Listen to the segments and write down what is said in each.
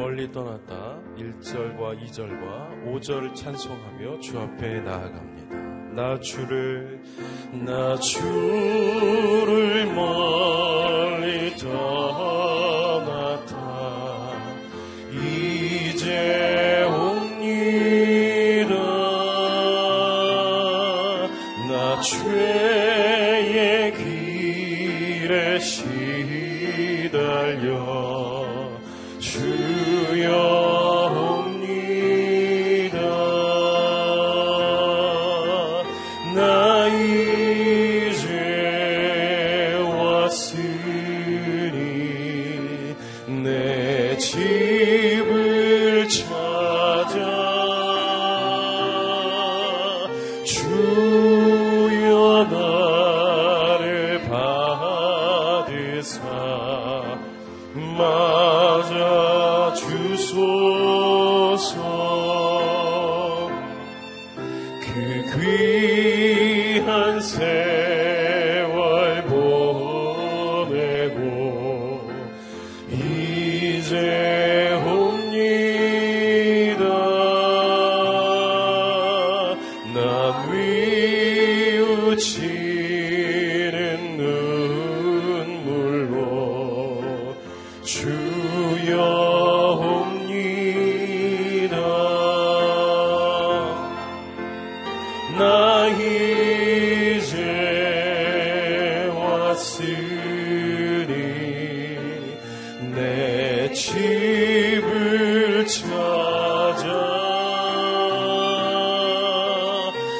멀리 떠났다 1절과 2절과 5절 찬송하며 주 앞에 나아갑니다. 나 주를 나 주를 멀리 떠났다 이제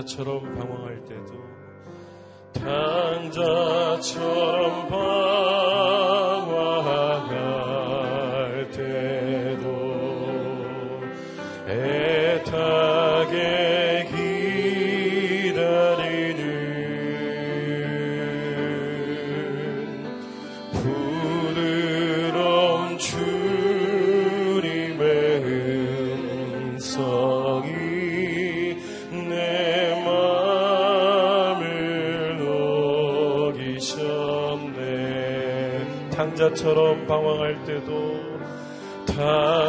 탕자처럼 방황할 때도 탕자처럼 방황 탕자처럼 방황할 때도 탕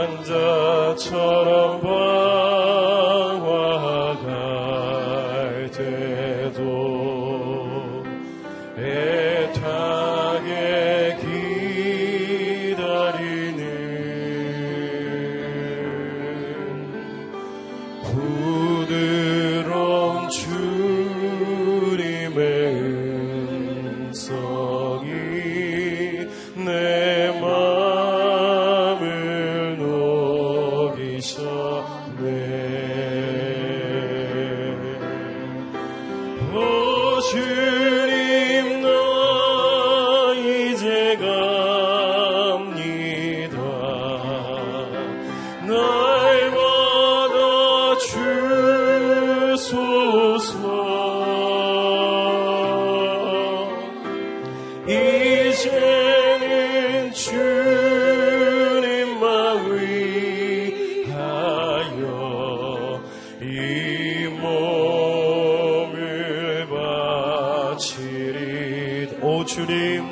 주님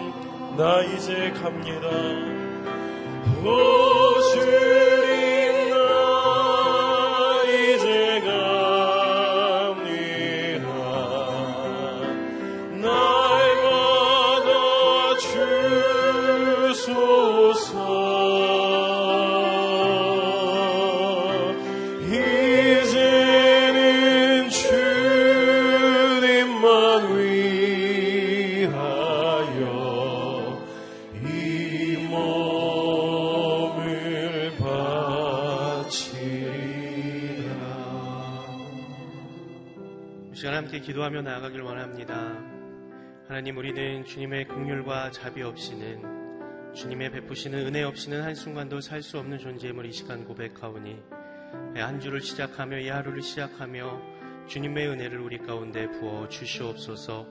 나 이제 갑니다. 오 주님 기도하며 나아가길 원합니다. 하나님 우리는 주님의 긍휼과 자비 없이는 주님의 베푸시는 은혜 없이는 한순간도 살 수 없는 존재임을 이 시간 고백하오니 한 주를 시작하며 이 하루를 시작하며 주님의 은혜를 우리 가운데 부어 주시옵소서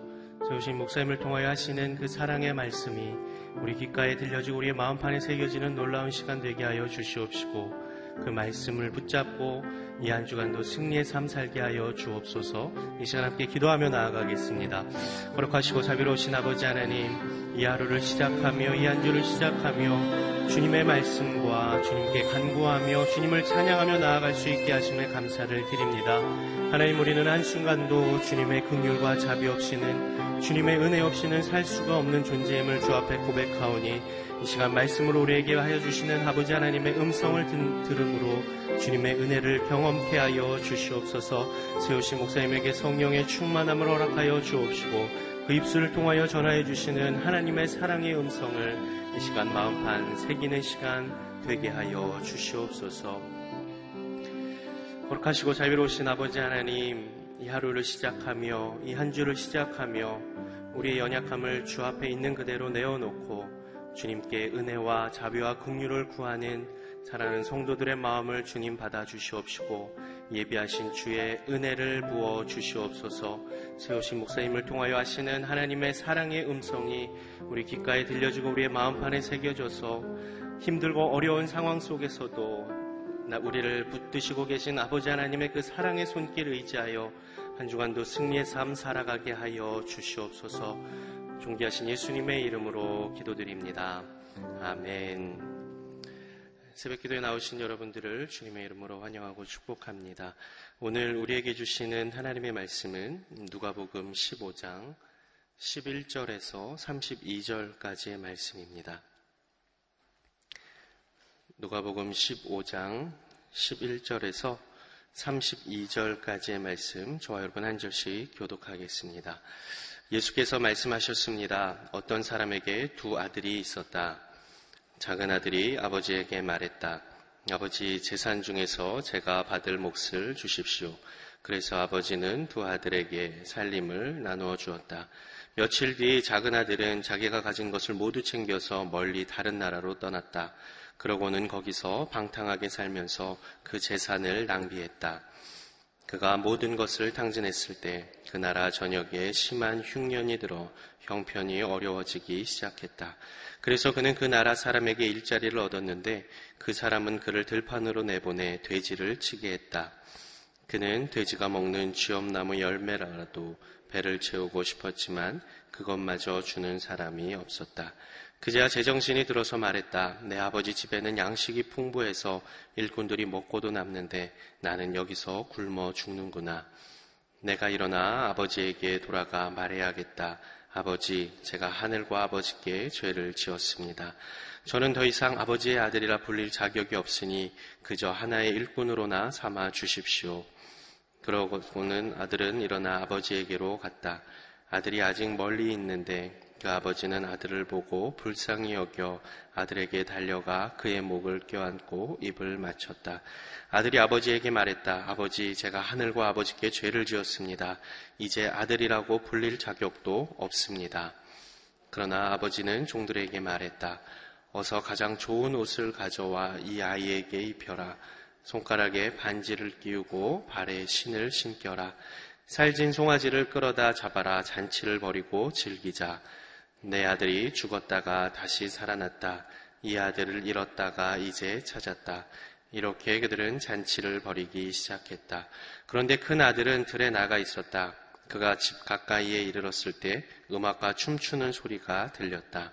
세우신 목사님을 통하여 하시는 그 사랑의 말씀이 우리 귓가에 들려지고 우리의 마음판에 새겨지는 놀라운 시간 되게 하여 주시옵시고 그 말씀을 붙잡고 이 한 주간도 승리의 삶 살게 하여 주옵소서 이 시간 함께 기도하며 나아가겠습니다. 거룩하시고 자비로우신 아버지 하나님 이 하루를 시작하며 이 한 주를 시작하며 주님의 말씀과 주님께 간구하며 주님을 찬양하며 나아갈 수 있게 하심에 감사를 드립니다. 하나님 우리는 한순간도 주님의 긍휼과 자비 없이는 주님의 은혜 없이는 살 수가 없는 존재임을 주 앞에 고백하오니 이 시간 말씀으로 우리에게 하여 주시는 아버지 하나님의 음성을 든- 들음으로 주님의 은혜를 경험케 하여 주시옵소서. 세우신 목사님에게 성령의 충만함을 허락하여 주옵시고 그 입술을 통하여 전하여 주시는 하나님의 사랑의 음성을 이 시간 마음판 새기는 시간 되게 하여 주시옵소서. 거룩하시고 자비로우신 아버지 하나님 이 하루를 시작하며 이 한 주를 시작하며 우리의 연약함을 주 앞에 있는 그대로 내어놓고 주님께 은혜와 자비와 긍휼을 구하는 사랑하는 성도들의 마음을 주님 받아 주시옵시고 예비하신 주의 은혜를 부어 주시옵소서. 세우신 목사님을 통하여 하시는 하나님의 사랑의 음성이 우리 귓가에 들려지고 우리의 마음판에 새겨져서 힘들고 어려운 상황 속에서도 나 우리를 붙드시고 계신 아버지 하나님의 그 사랑의 손길 의지하여 한 주간도 승리의 삶 살아가게 하여 주시옵소서 존귀하신 예수님의 이름으로 기도드립니다. 아멘. 새벽 기도에 나오신 여러분들을 주님의 이름으로 환영하고 축복합니다. 오늘 우리에게 주시는 하나님의 말씀은 누가복음 15장 11절에서 32절까지의 말씀입니다. 누가복음 15장 11절에서 32절까지의 말씀 저와 여러분 한 절씩 교독하겠습니다. 예수께서 말씀하셨습니다. 어떤 사람에게 두 아들이 있었다. 작은 아들이 아버지에게 말했다. 아버지 재산 중에서 제가 받을 몫을 주십시오. 그래서 아버지는 두 아들에게 살림을 나누어 주었다. 며칠 뒤 작은 아들은 자기가 가진 것을 모두 챙겨서 멀리 다른 나라로 떠났다. 그러고는 거기서 방탕하게 살면서 그 재산을 낭비했다. 그가 모든 것을 탕진했을 때 그 나라 전역에 심한 흉년이 들어 형편이 어려워지기 시작했다. 그래서 그는 그 나라 사람에게 일자리를 얻었는데 그 사람은 그를 들판으로 내보내 돼지를 치게 했다. 그는 돼지가 먹는 쥐엄나무 열매라도 배를 채우고 싶었지만 그것마저 주는 사람이 없었다. 그제야 제정신이 들어서 말했다. 내 아버지 집에는 양식이 풍부해서 일꾼들이 먹고도 남는데 나는 여기서 굶어 죽는구나. 내가 일어나 아버지에게 돌아가 말해야겠다. 아버지, 제가 하늘과 아버지께 죄를 지었습니다. 저는 더 이상 아버지의 아들이라 불릴 자격이 없으니 그저 하나의 일꾼으로나 삼아 주십시오. 그러고는 아들은 일어나 아버지에게로 갔다. 아들이 아직 멀리 있는데 그 아버지는 아들을 보고 불쌍히 여겨 아들에게 달려가 그의 목을 껴안고 입을 맞췄다. 아들이 아버지에게 말했다. 아버지, 제가 하늘과 아버지께 죄를 지었습니다. 이제 아들이라고 불릴 자격도 없습니다. 그러나 아버지는 종들에게 말했다. 어서 가장 좋은 옷을 가져와 이 아이에게 입혀라. 손가락에 반지를 끼우고 발에 신을 신겨라. 살진 송아지를 끌어다 잡아라. 잔치를 벌이고 즐기자. 내 아들이 죽었다가 다시 살아났다. 이 아들을 잃었다가 이제 찾았다. 이렇게 그들은 잔치를 벌이기 시작했다. 그런데 큰 아들은 들에 나가 있었다. 그가 집 가까이에 이르렀을 때 음악과 춤추는 소리가 들렸다.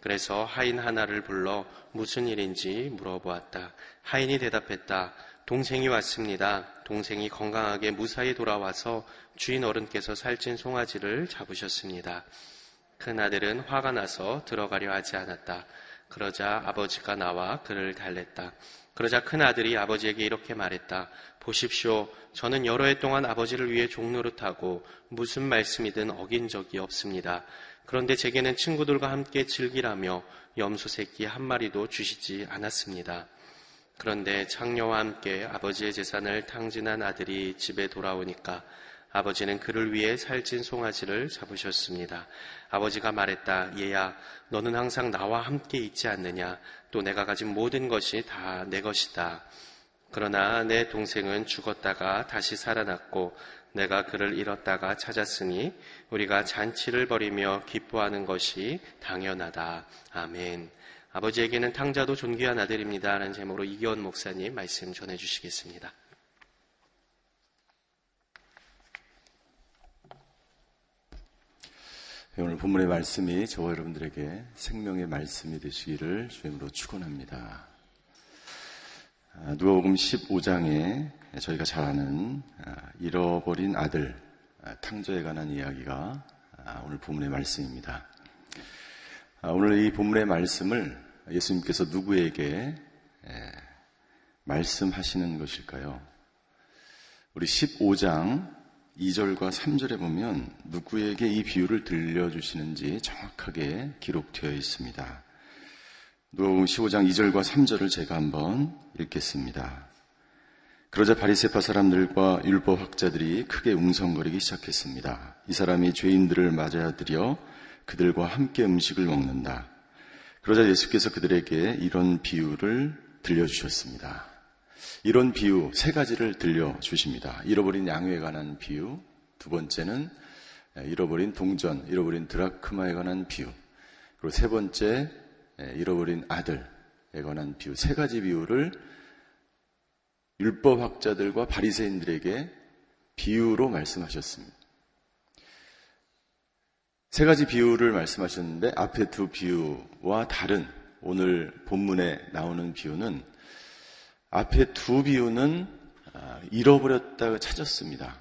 그래서 하인 하나를 불러 무슨 일인지 물어보았다. 하인이 대답했다. 동생이 왔습니다. 동생이 건강하게 무사히 돌아와서 주인 어른께서 살찐 송아지를 잡으셨습니다. 큰 아들은 화가 나서 들어가려 하지 않았다. 그러자 아버지가 나와 그를 달랬다. 그러자 큰 아들이 아버지에게 이렇게 말했다. 보십시오. 저는 여러 해 동안 아버지를 위해 종노릇하고 무슨 말씀이든 어긴 적이 없습니다. 그런데 제게는 친구들과 함께 즐기라며 염소 새끼 한 마리도 주시지 않았습니다. 그런데 창녀와 함께 아버지의 재산을 탕진한 아들이 집에 돌아오니까 아버지는 그를 위해 살찐 송아지를 잡으셨습니다. 아버지가 말했다. 얘야, 너는 항상 나와 함께 있지 않느냐? 또 내가 가진 모든 것이 다 내 것이다. 그러나 내 동생은 죽었다가 다시 살아났고 내가 그를 잃었다가 찾았으니 우리가 잔치를 벌이며 기뻐하는 것이 당연하다. 아멘. 아버지에게는 탕자도 존귀한 아들입니다. 라는 제목으로 이기원 목사님 말씀 전해주시겠습니다. 오늘 본문의 말씀이 저와 여러분들에게 생명의 말씀이 되시기를 주님으로 축원합니다. 아, 누가복음 15장에 저희가 잘 아는 아, 잃어버린 아들 아, 탕저에 관한 이야기가 오늘 본문의 말씀입니다. 오늘 이 본문의 말씀을 예수님께서 누구에게 말씀하시는 것일까요? 우리 15장 2절과 3절에 보면 누구에게 이 비유를 들려주시는지 정확하게 기록되어 있습니다. 누가복음 15장 2절과 3절을 제가 한번 읽겠습니다. 그러자 바리세파 사람들과 율법 학자들이 크게 웅성거리기 시작했습니다. 이 사람이 죄인들을 맞아야 들여 그들과 함께 음식을 먹는다. 그러자 예수께서 그들에게 이런 비유를 들려주셨습니다. 이런 비유 세 가지를 들려주십니다. 잃어버린 양에 관한 비유, 두 번째는 잃어버린 동전, 잃어버린 드라크마에 관한 비유, 그리고 세 번째 잃어버린 아들에 관한 비유, 세 가지 비유를 율법학자들과 바리새인들에게 비유로 말씀하셨습니다. 세 가지 비유를 말씀하셨는데 앞에 두 비유와 다른 오늘 본문에 나오는 비유는 앞에 두 비유는 아, 잃어버렸다가 찾았습니다.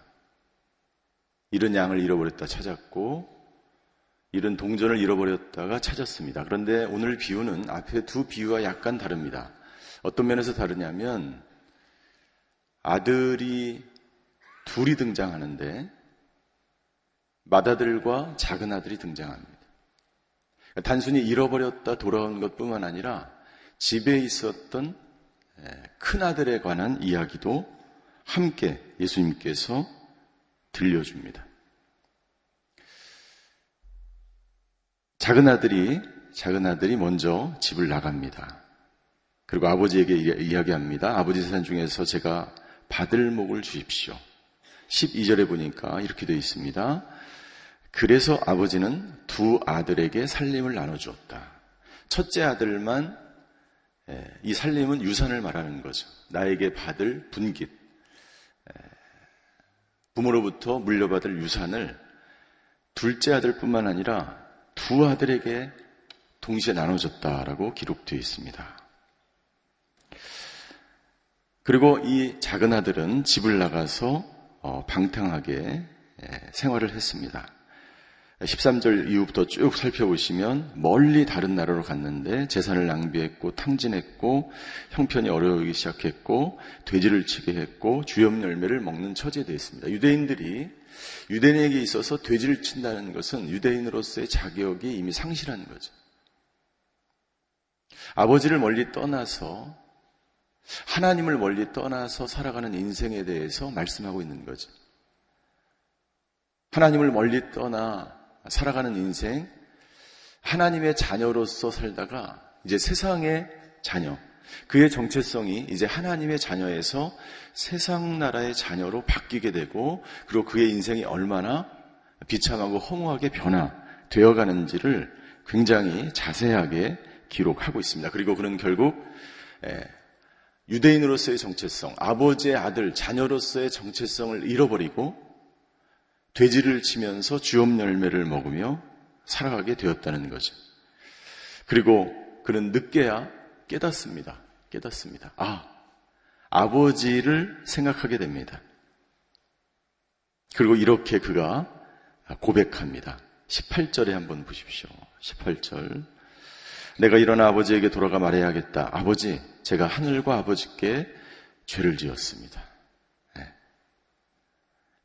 이런 양을 잃어버렸다 찾았고 이런 동전을 잃어버렸다가 찾았습니다. 그런데 오늘 비유는 앞에 두 비유와 약간 다릅니다. 어떤 면에서 다르냐면 아들이 둘이 등장하는데 맏아들과 작은 아들이 등장합니다. 단순히 잃어버렸다 돌아온 것뿐만 아니라 집에 있었던 큰 아들에 관한 이야기도 함께 예수님께서 들려줍니다. 작은 아들이 작은 아들이 먼저 집을 나갑니다. 그리고 아버지에게 이야기합니다. 아버지 재산 중에서 제가 받을 목을 주십시오. 12절에 보니까 이렇게 되어 있습니다. 그래서 아버지는 두 아들에게 살림을 나눠주었다. 첫째 아들만 이 살림은 유산을 말하는 거죠. 나에게 받을 분깃. 부모로부터 물려받을 유산을 둘째 아들뿐만 아니라 두 아들에게 동시에 나눠졌다라고 기록되어 있습니다. 그리고 이 작은 아들은 집을 나가서 어, 방탕하게 생활을 했습니다. 13절 이후부터 쭉 살펴보시면 멀리 다른 나라로 갔는데 재산을 낭비했고 탕진했고 형편이 어려우기 시작했고 돼지를 치게 했고 주염 열매를 먹는 처지에 되어 있습니다. 유대인들이 유대인에게 있어서 돼지를 친다는 것은 유대인으로서의 자격이 이미 상실한 거죠. 아버지를 멀리 떠나서 하나님을 멀리 떠나서 살아가는 인생에 대해서 말씀하고 있는 거죠. 하나님을 멀리 떠나 살아가는 인생, 하나님의 자녀로서 살다가 이제 세상의 자녀, 그의 정체성이 이제 하나님의 자녀에서 세상 나라의 자녀로 바뀌게 되고, 그리고 그의 인생이 얼마나 비참하고 허무하게 변화되어 가는지를 굉장히 자세하게 기록하고 있습니다. 그리고 그는 결국 유대인으로서의 정체성, 아버지의 아들, 자녀로서의 정체성을 잃어버리고 돼지를 치면서 주업 열매를 먹으며 살아가게 되었다는 거죠. 그리고 그는 늦게야 깨닫습니다. 깨닫습니다. 아, 아버지를 생각하게 됩니다. 그리고 이렇게 그가 고백합니다. 18절에 한번 보십시오. 18절. 내가 일어나 아버지에게 돌아가 말해야겠다. 아버지, 제가 하늘과 아버지께 죄를 지었습니다.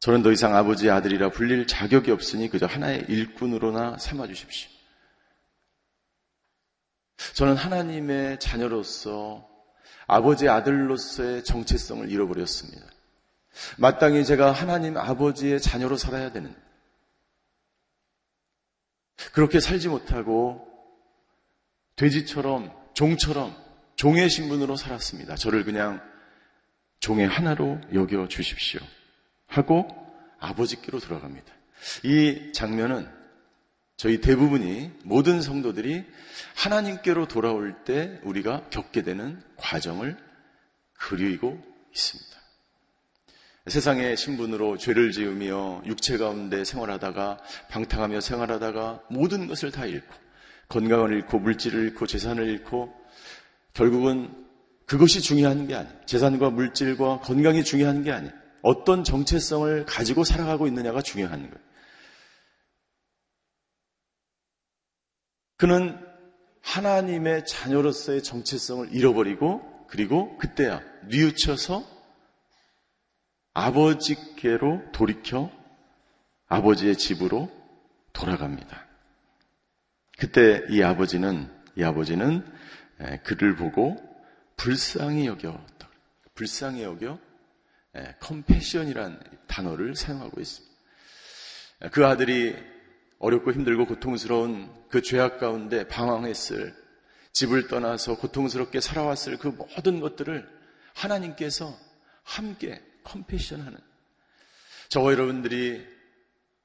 네. 저는 더 이상 아버지의 아들이라 불릴 자격이 없으니 그저 하나의 일꾼으로나 삼아 주십시오. 저는 하나님의 자녀로서 아버지의 아들로서의 정체성을 잃어버렸습니다. 마땅히 제가 하나님 아버지의 자녀로 살아야 되는 그렇게 살지 못하고 돼지처럼 종처럼 종의 신분으로 살았습니다. 저를 그냥 종의 하나로 여겨 주십시오. 하고 아버지께로 돌아갑니다. 이 장면은 저희 대부분이 모든 성도들이 하나님께로 돌아올 때 우리가 겪게 되는 과정을 그리고 있습니다. 세상의 신분으로 죄를 지으며 육체 가운데 생활하다가 방탕하며 생활하다가 모든 것을 다 잃고 건강을 잃고 물질을 잃고 재산을 잃고 결국은 그것이 중요한 게 아니에요. 재산과 물질과 건강이 중요한 게 아니에요. 어떤 정체성을 가지고 살아가고 있느냐가 중요한 거예요. 그는 하나님의 자녀로서의 정체성을 잃어버리고 그리고 그때야 뉘우쳐서 아버지께로 돌이켜 아버지의 집으로 돌아갑니다. 그때 이 아버지는 이 아버지는 그를 보고 불쌍히 여겼다. 불쌍히 여겨 컴패션이란 단어를 사용하고 있습니다. 그 아들이 어렵고 힘들고 고통스러운 그 죄악 가운데 방황했을 집을 떠나서 고통스럽게 살아왔을 그 모든 것들을 하나님께서 함께 컴패션하는 저와 여러분들이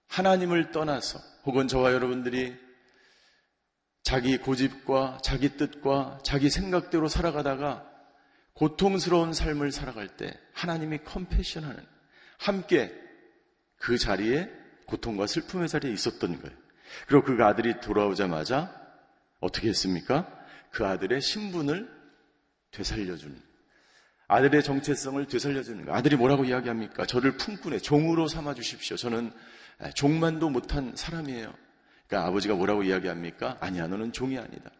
하나님을 떠나서 혹은 저와 여러분들이 자기 고집과 자기 뜻과 자기 생각대로 살아가다가 고통스러운 삶을 살아갈 때 하나님이 컴패션하는 함께 그 자리에 고통과 슬픔의 자리에 있었던 거예요. 그리고 그 아들이 돌아오자마자 어떻게 했습니까? 그 아들의 신분을 되살려주는 아들의 정체성을 되살려주는 거. 아들이 뭐라고 이야기합니까? 저를 품꾼의 종으로 삼아 주십시오. 저는 종만도 못한 사람이에요. 그러니까 아버지가 뭐라고 이야기합니까? 아니야, 너는 종이 아니다.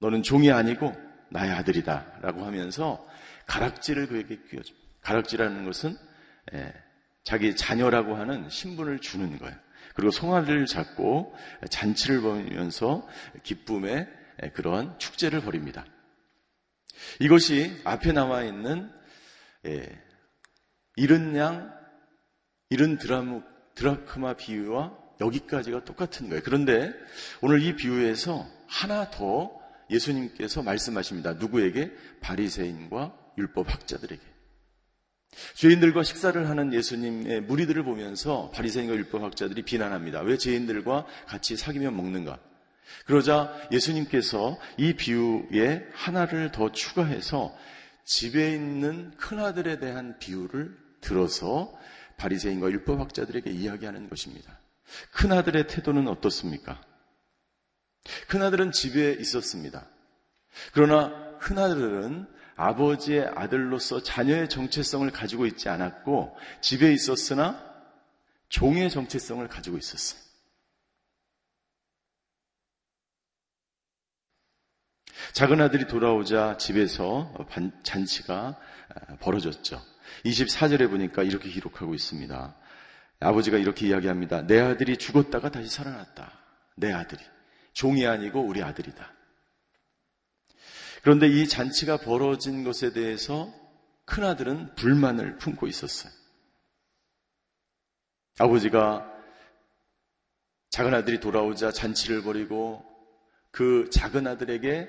너는 종이 아니고 나의 아들이다. 라고 하면서 가락지를 그에게 끼워줍니다. 가락지라는 것은 자기 자녀라고 하는 신분을 주는 거예요. 그리고 송아지를 잡고 잔치를 벌이면서 기쁨의 그러한 축제를 벌입니다. 이것이 앞에 나와 있는 예, 이른 양, 이른 드라무, 드라크마 비유와 여기까지가 똑같은 거예요. 그런데 오늘 이 비유에서 하나 더 예수님께서 말씀하십니다. 누구에게? 바리새인과 율법 학자들에게. 죄인들과 식사를 하는 예수님의 무리들을 보면서 바리새인과 율법 학자들이 비난합니다. 왜 죄인들과 같이 사귀며 먹는가? 그러자 예수님께서 이 비유에 하나를 더 추가해서 집에 있는 큰아들에 대한 비유를 들어서 바리새인과 율법 학자들에게 이야기하는 것입니다. 큰아들의 태도는 어떻습니까? 큰아들은 집에 있었습니다. 그러나 큰아들은 아버지의 아들로서 자녀의 정체성을 가지고 있지 않았고 집에 있었으나 종의 정체성을 가지고 있었어요. 작은 아들이 돌아오자 집에서 잔치가 아, 벌어졌죠. 24절에 보니까 이렇게 기록하고 있습니다. 아버지가 이렇게 이야기합니다. 내 아들이 죽었다가 다시 살아났다. 내 아들이. 종이 아니고 우리 아들이다. 그런데 이 잔치가 벌어진 것에 대해서 큰아들은 불만을 품고 있었어요. 아버지가 작은 아들이 돌아오자 잔치를 벌이고 그 작은 아들에게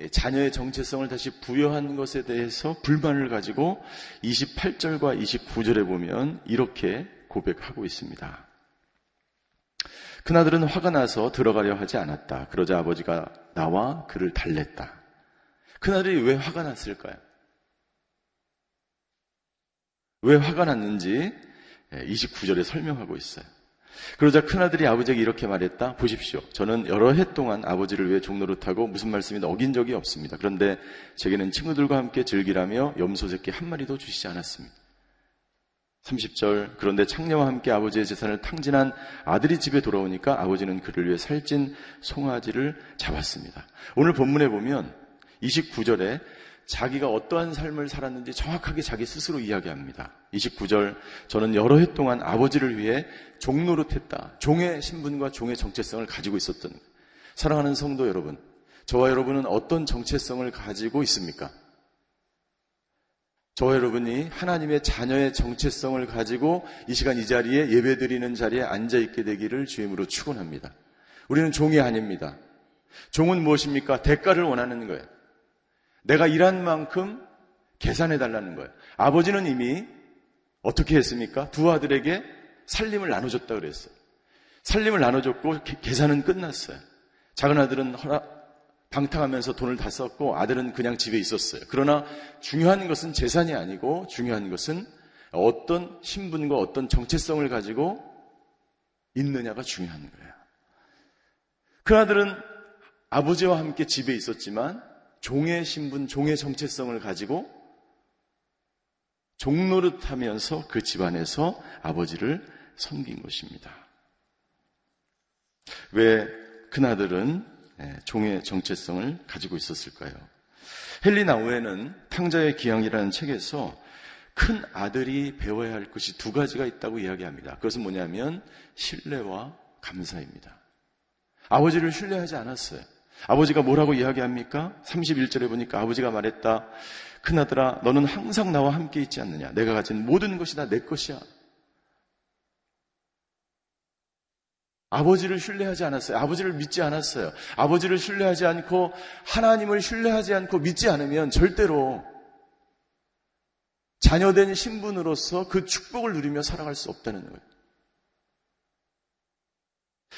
예, 자녀의 정체성을 다시 부여한 것에 대해서 불만을 가지고 28절과 29절에 보면 이렇게 고백하고 있습니다. 큰아들은 화가 나서 들어가려 하지 않았다. 그러자 아버지가 나와 그를 달랬다. 큰아들이 왜 화가 났을까요? 왜 화가 났는지 29절에 설명하고 있어요. 그러자 큰아들이 아버지에게 이렇게 말했다. 보십시오. 저는 여러 해 동안 아버지를 위해 종노릇하고 무슨 말씀이 어긴 적이 없습니다. 그런데 제게는 친구들과 함께 즐기라며 염소 새끼 한 마리도 주시지 않았습니다. 30절 그런데 창녀와 함께 아버지의 재산을 탕진한 아들이 집에 돌아오니까 아버지는 그를 위해 살찐 송아지를 잡았습니다. 오늘 본문에 보면 29절에 자기가 어떠한 삶을 살았는지 정확하게 자기 스스로 이야기합니다. 29절, 저는 여러 해 동안 아버지를 위해 종노릇했다. 종의 신분과 종의 정체성을 가지고 있었던. 사랑하는 성도 여러분, 저와 여러분은 어떤 정체성을 가지고 있습니까? 저와 여러분이 하나님의 자녀의 정체성을 가지고 이 시간 이 자리에 예배드리는 자리에 앉아 있게 되기를 주임으로 축원합니다. 우리는 종이 아닙니다. 종은 무엇입니까? 대가를 원하는 거예요. 내가 일한 만큼 계산해 달라는 거예요. 아버지는 이미 어떻게 했습니까? 두 아들에게 살림을 나눠줬다 그랬어요. 살림을 나눠줬고 계산은 끝났어요. 작은 아들은 허락, 방탕하면서 돈을 다 썼고 아들은 그냥 집에 있었어요. 그러나 중요한 것은 재산이 아니고 중요한 것은 어떤 신분과 어떤 정체성을 가지고 있느냐가 중요한 거예요. 그 아들은 아버지와 함께 집에 있었지만 종의 신분, 종의 정체성을 가지고 종노릇 하면서 그 집안에서 아버지를 섬긴 것입니다. 왜 큰아들은 예, 종의 정체성을 가지고 있었을까요? 헨리 나우에는 탕자의 기양이라는 책에서 큰 아들이 배워야 할 것이 두 가지가 있다고 이야기합니다. 그것은 뭐냐면 신뢰와 감사입니다. 아버지를 신뢰하지 않았어요. 아버지가 뭐라고 이야기합니까? 31절에 보니까 아버지가 말했다. 큰아들아, 너는 항상 나와 함께 있지 않느냐? 내가 가진 모든 것이 다 내 것이야. 아버지를 신뢰하지 않았어요. 아버지를 믿지 않았어요. 아버지를 신뢰하지 않고 하나님을 신뢰하지 않고 믿지 않으면 절대로 자녀된 신분으로서 그 축복을 누리며 살아갈 수 없다는 거예요.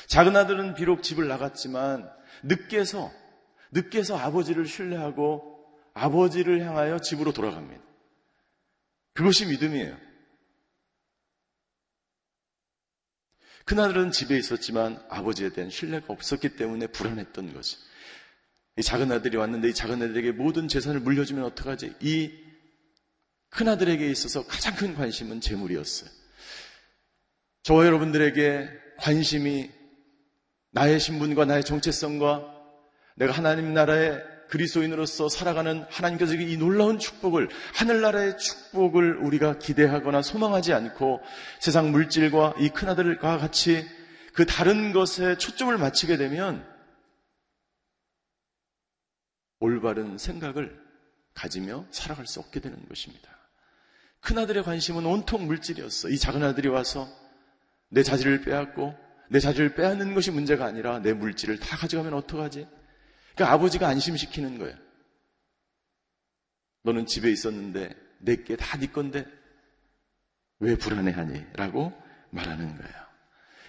작은 아들은 비록 집을 나갔지만 늦게서 늦게서 아버지를 신뢰하고 아버지를 향하여 집으로 돌아갑니다. 그것이 믿음이에요. 큰아들은 집에 있었지만 아버지에 대한 신뢰가 없었기 때문에 불안했던 거지. 이 작은 아들이 왔는데 이 작은 아들에게 모든 재산을 물려주면 어떡하지? 이 큰아들에게 있어서 가장 큰 관심은 재물이었어요. 저와 여러분들에게 관심이 나의 신분과 나의 정체성과 내가 하나님 나라의 그리스도인으로서 살아가는 하나님께서 이 놀라운 축복을 하늘나라의 축복을 우리가 기대하거나 소망하지 않고 세상 물질과 이 큰아들과 같이 그 다른 것에 초점을 맞추게 되면 올바른 생각을 가지며 살아갈 수 없게 되는 것입니다. 큰아들의 관심은 온통 물질이었어. 이 작은 아들이 와서 내 자질을 빼앗고 내 자질을 빼앗는 것이 문제가 아니라 내 물질을 다 가져가면 어떡하지? 그러니까 아버지가 안심시키는 거예요. 너는 집에 있었는데 내게 다 네 건데 왜 불안해하니? 라고 말하는 거예요.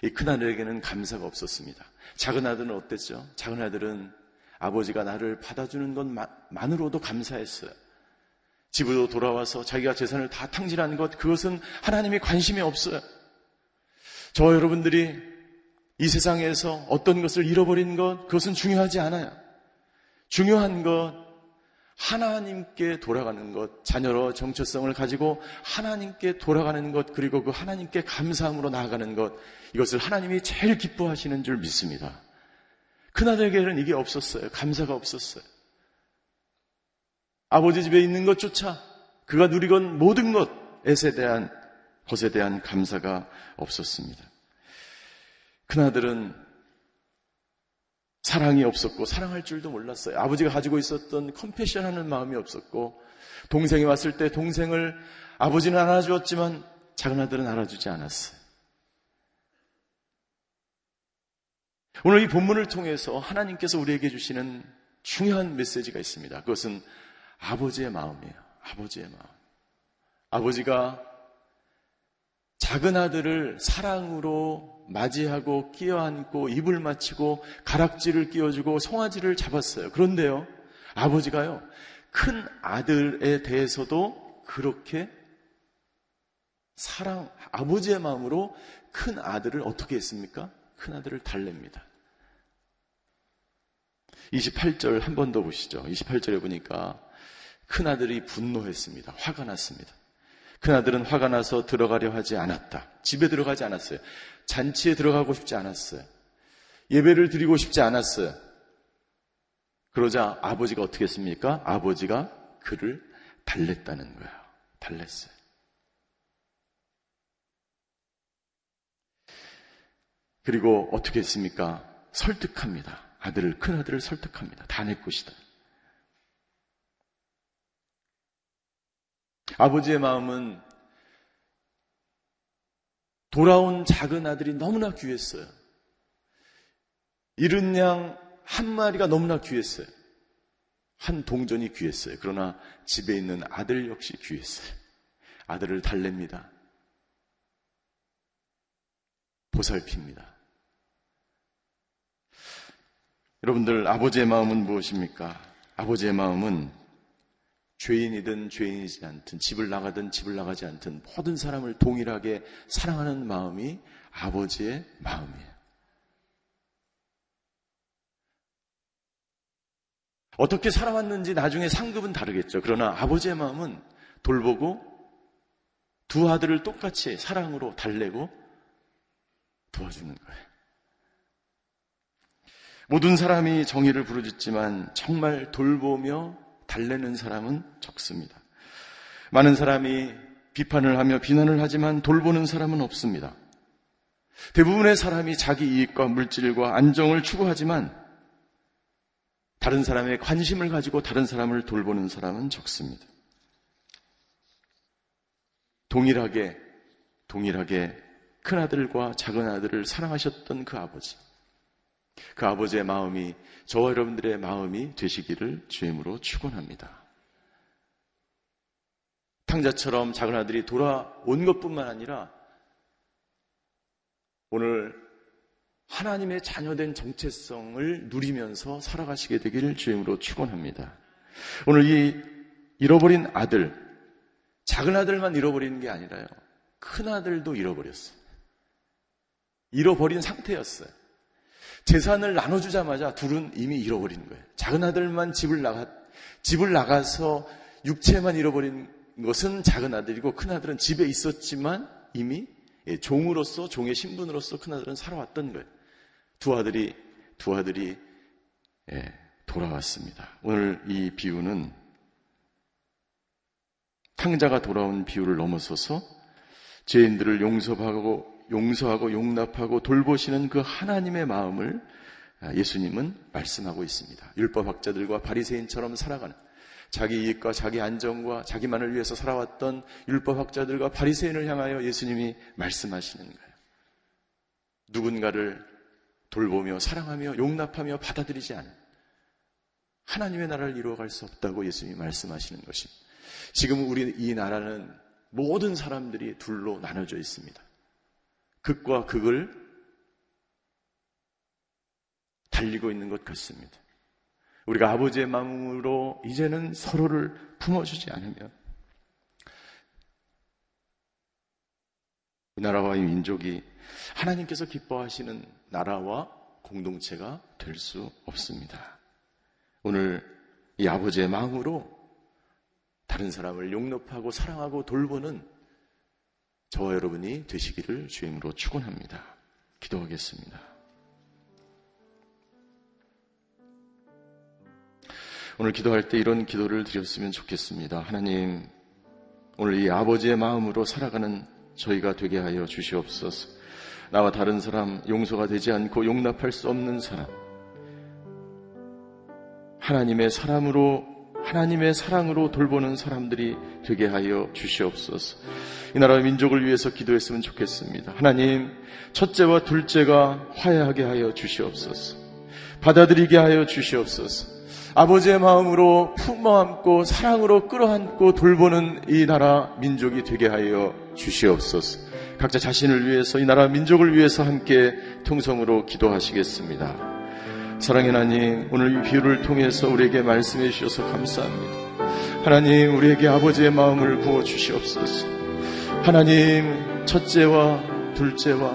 이 큰아들에게는 감사가 없었습니다. 작은 아들은 어땠죠? 작은 아들은 아버지가 나를 받아주는 것만으로도 감사했어요. 집으로 돌아와서 자기가 재산을 다 탕진한 것, 그것은 하나님이 관심이 없어요. 저 여러분들이 이 세상에서 어떤 것을 잃어버린 것, 그것은 중요하지 않아요. 중요한 것, 하나님께 돌아가는 것, 자녀로 정체성을 가지고 하나님께 돌아가는 것, 그리고 그 하나님께 감사함으로 나아가는 것, 이것을 하나님이 제일 기뻐하시는 줄 믿습니다. 큰아들에게는 이게 없었어요. 감사가 없었어요. 아버지 집에 있는 것조차 그가 누리건 모든 것에 대한 것에 대한 감사가 없었습니다. 큰아들은 사랑이 없었고 사랑할 줄도 몰랐어요. 아버지가 가지고 있었던 컴패션 하는 마음이 없었고 동생이 왔을 때 동생을 아버지는 알아주었지만 작은 아들은 알아주지 않았어요. 오늘 이 본문을 통해서 하나님께서 우리에게 주시는 중요한 메시지가 있습니다. 그것은 아버지의 마음이에요. 아버지의 마음. 아버지가 작은 아들을 사랑으로 맞이하고 끼어안고 입을 맞추고 가락지를 끼워주고 송아지를 잡았어요. 그런데요, 아버지가요, 큰 아들에 대해서도 그렇게 사랑, 아버지의 마음으로 큰 아들을 어떻게 했습니까? 큰 아들을 달랩니다. 28절 한 번 더 보시죠. 28절에 보니까 큰 아들이 분노했습니다. 화가 났습니다. 큰 아들은 화가 나서 들어가려 하지 않았다. 집에 들어가지 않았어요. 잔치에 들어가고 싶지 않았어요. 예배를 드리고 싶지 않았어요. 그러자 아버지가 어떻게 했습니까? 아버지가 그를 달랬다는 거예요. 달랬어요. 그리고 어떻게 했습니까? 설득합니다. 아들을, 큰 아들을 설득합니다. 다 내 것이다. 아버지의 마음은 돌아온 작은 아들이 너무나 귀했어요. 이른 양 한 마리가 너무나 귀했어요. 한 동전이 귀했어요. 그러나 집에 있는 아들 역시 귀했어요. 아들을 달랩니다. 보살핍니다. 여러분들 아버지의 마음은 무엇입니까? 아버지의 마음은 죄인이든 죄인이지 않든 집을 나가든 집을 나가지 않든 모든 사람을 동일하게 사랑하는 마음이 아버지의 마음이에요. 어떻게 살아왔는지 나중에 상급은 다르겠죠. 그러나 아버지의 마음은 돌보고 두 아들을 똑같이 사랑으로 달래고 도와주는 거예요. 모든 사람이 정의를 부르짖지만 정말 돌보며 달래는 사람은 적습니다. 많은 사람이 비판을 하며 비난을 하지만 돌보는 사람은 없습니다. 대부분의 사람이 자기 이익과 물질과 안정을 추구하지만 다른 사람의 관심을 가지고 다른 사람을 돌보는 사람은 적습니다. 동일하게, 동일하게 큰 아들과 작은 아들을 사랑하셨던 그 아버지. 그 아버지의 마음이 저와 여러분들의 마음이 되시기를 주임으로 축원합니다. 탕자처럼 작은 아들이 돌아온 것뿐만 아니라 오늘 하나님의 자녀된 정체성을 누리면서 살아가시게 되기를 주임으로 축원합니다. 오늘 이 잃어버린 아들, 작은 아들만 잃어버리는 게 아니라요. 큰 아들도 잃어버렸어요. 잃어버린 상태였어요. 재산을 나눠주자마자 둘은 이미 잃어버린 거예요. 작은 아들만 집을 나가, 집을 나가서 육체만 잃어버린 것은 작은 아들이고 큰 아들은 집에 있었지만 이미 예, 종으로서 종의 신분으로서 큰 아들은 살아왔던 거예요. 두 아들이 두 아들이 예, 돌아왔습니다. 오늘 이 비유는 탕자가 돌아온 비유를 넘어서서 죄인들을 용서하고 용서하고 용납하고 돌보시는 그 하나님의 마음을 예수님은 말씀하고 있습니다. 율법학자들과 바리새인처럼 살아가는 자기 이익과 자기 안정과 자기만을 위해서 살아왔던 율법학자들과 바리새인을 향하여 예수님이 말씀하시는 거예요. 누군가를 돌보며 사랑하며 용납하며 받아들이지 않은 하나님의 나라를 이루어갈 수 없다고 예수님이 말씀하시는 것입니다. 지금 우리 이 나라는 모든 사람들이 둘로 나눠져 있습니다. 극과 극을 달리고 있는 것 같습니다. 우리가 아버지의 마음으로 이제는 서로를 품어주지 않으면 이 나라와 이 민족이 하나님께서 기뻐하시는 나라와 공동체가 될 수 없습니다. 오늘 이 아버지의 마음으로 다른 사람을 용납하고 사랑하고 돌보는 저와 여러분이 되시기를 주임으로 축원합니다. 기도하겠습니다. 오늘 기도할 때 이런 기도를 드렸으면 좋겠습니다. 하나님, 오늘 이 아버지의 마음으로 살아가는 저희가 되게 하여 주시옵소서. 나와 다른 사람 용서가 되지 않고 용납할 수 없는 사람. 하나님의 사람으로 하나님의 사랑으로 돌보는 사람들이 되게 하여 주시옵소서. 이 나라의 민족을 위해서 기도했으면 좋겠습니다. 하나님, 첫째와 둘째가 화해하게 하여 주시옵소서. 받아들이게 하여 주시옵소서. 아버지의 마음으로 품어 안고 사랑으로 끌어안고 돌보는 이 나라 민족이 되게 하여 주시옵소서. 각자 자신을 위해서 이 나라 민족을 위해서 함께 통성으로 기도하시겠습니다. 사랑의 하나님, 오늘 이 비유를 통해서 우리에게 말씀해 주셔서 감사합니다. 하나님, 우리에게 아버지의 마음을 부어 주시옵소서. 하나님 첫째와 둘째와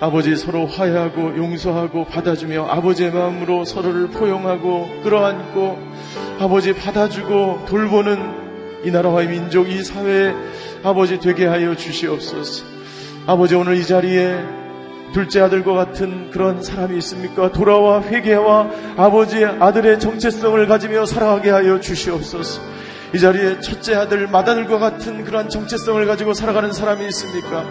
아버지 서로 화해하고 용서하고 받아주며 아버지의 마음으로 서로를 포용하고 끌어안고 아버지 받아주고 돌보는 이 나라와의 민족 이 사회에 아버지 되게 하여 주시옵소서. 아버지 오늘 이 자리에 둘째 아들과 같은 그런 사람이 있습니까? 돌아와 회개와 아버지의 아들의 정체성을 가지며 살아가게 하여 주시옵소서. 이 자리에 첫째 아들 마다들과 같은 그러한 정체성을 가지고 살아가는 사람이 있습니까?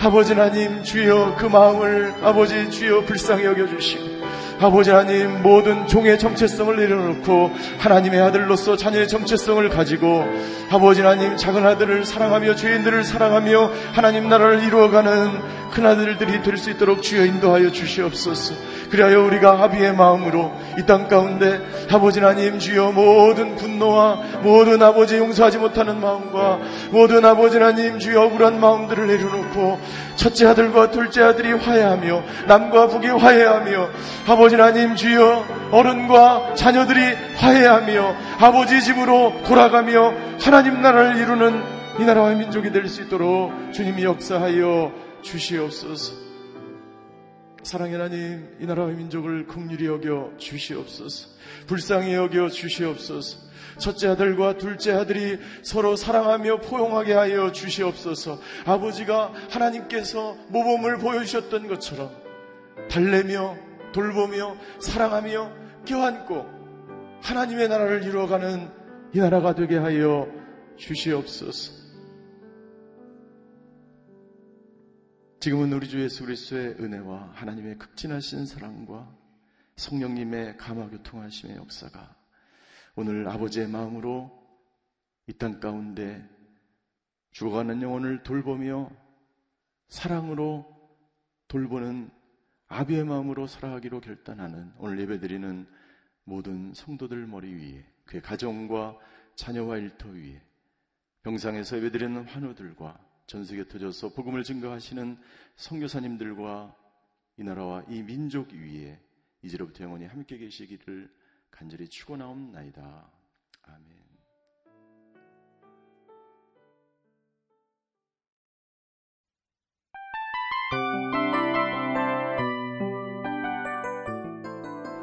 아버지 하나님 주여 그 마음을 아버지 주여 불쌍히 여겨주시고 아버지 하나님 모든 종의 정체성을 내려놓고 하나님의 아들로서 자녀의 정체성을 가지고 아버지 하나님 작은 아들을 사랑하며 죄인들을 사랑하며 하나님 나라를 이루어가는 큰 아들들이 될 수 있도록 주여 인도하여 주시옵소서. 그리하여 우리가 아비의 마음으로 이 땅 가운데 아버지 하나님 주여 모든 분노와 모든 아버지 용서하지 못하는 마음과 모든 아버지 하나님 주여 억울한 마음들을 내려놓고 첫째 아들과 둘째 아들이 화해하며 남과 북이 화해하며 아버지 하나님 주여 어른과 자녀들이 화해하며 아버지 집으로 돌아가며 하나님 나라를 이루는 이 나라와 민족이 될 수 있도록 주님이 역사하여 주시옵소서. 사랑의 하나님, 이 나라의 민족을 긍휼히 여겨 주시옵소서. 불쌍히 여겨 주시옵소서. 첫째 아들과 둘째 아들이 서로 사랑하며 포용하게 하여 주시옵소서. 아버지가 하나님께서 모범을 보여주셨던 것처럼 달래며 돌보며 사랑하며 껴안고 하나님의 나라를 이루어가는 이 나라가 되게 하여 주시옵소서. 지금은 우리 주 예수 그리스도의 은혜와 하나님의 극진하신 사랑과 성령님의 감화 교통하심의 역사가 오늘 아버지의 마음으로 이 땅 가운데 죽어가는 영혼을 돌보며 사랑으로 돌보는 아비의 마음으로 살아가기로 결단하는 오늘 예배드리는 모든 성도들 머리 위에 그의 가정과 자녀와 일터 위에 병상에서 예배드리는 환우들과 전세계 터져서 복음을 증거하시는 선교사님들과 이 나라와 이 민족 위에 이제로부터 영원히 함께 계시기를 간절히 축원하옵나이다. 아멘.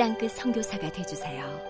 땅끝 성교사가 되주세요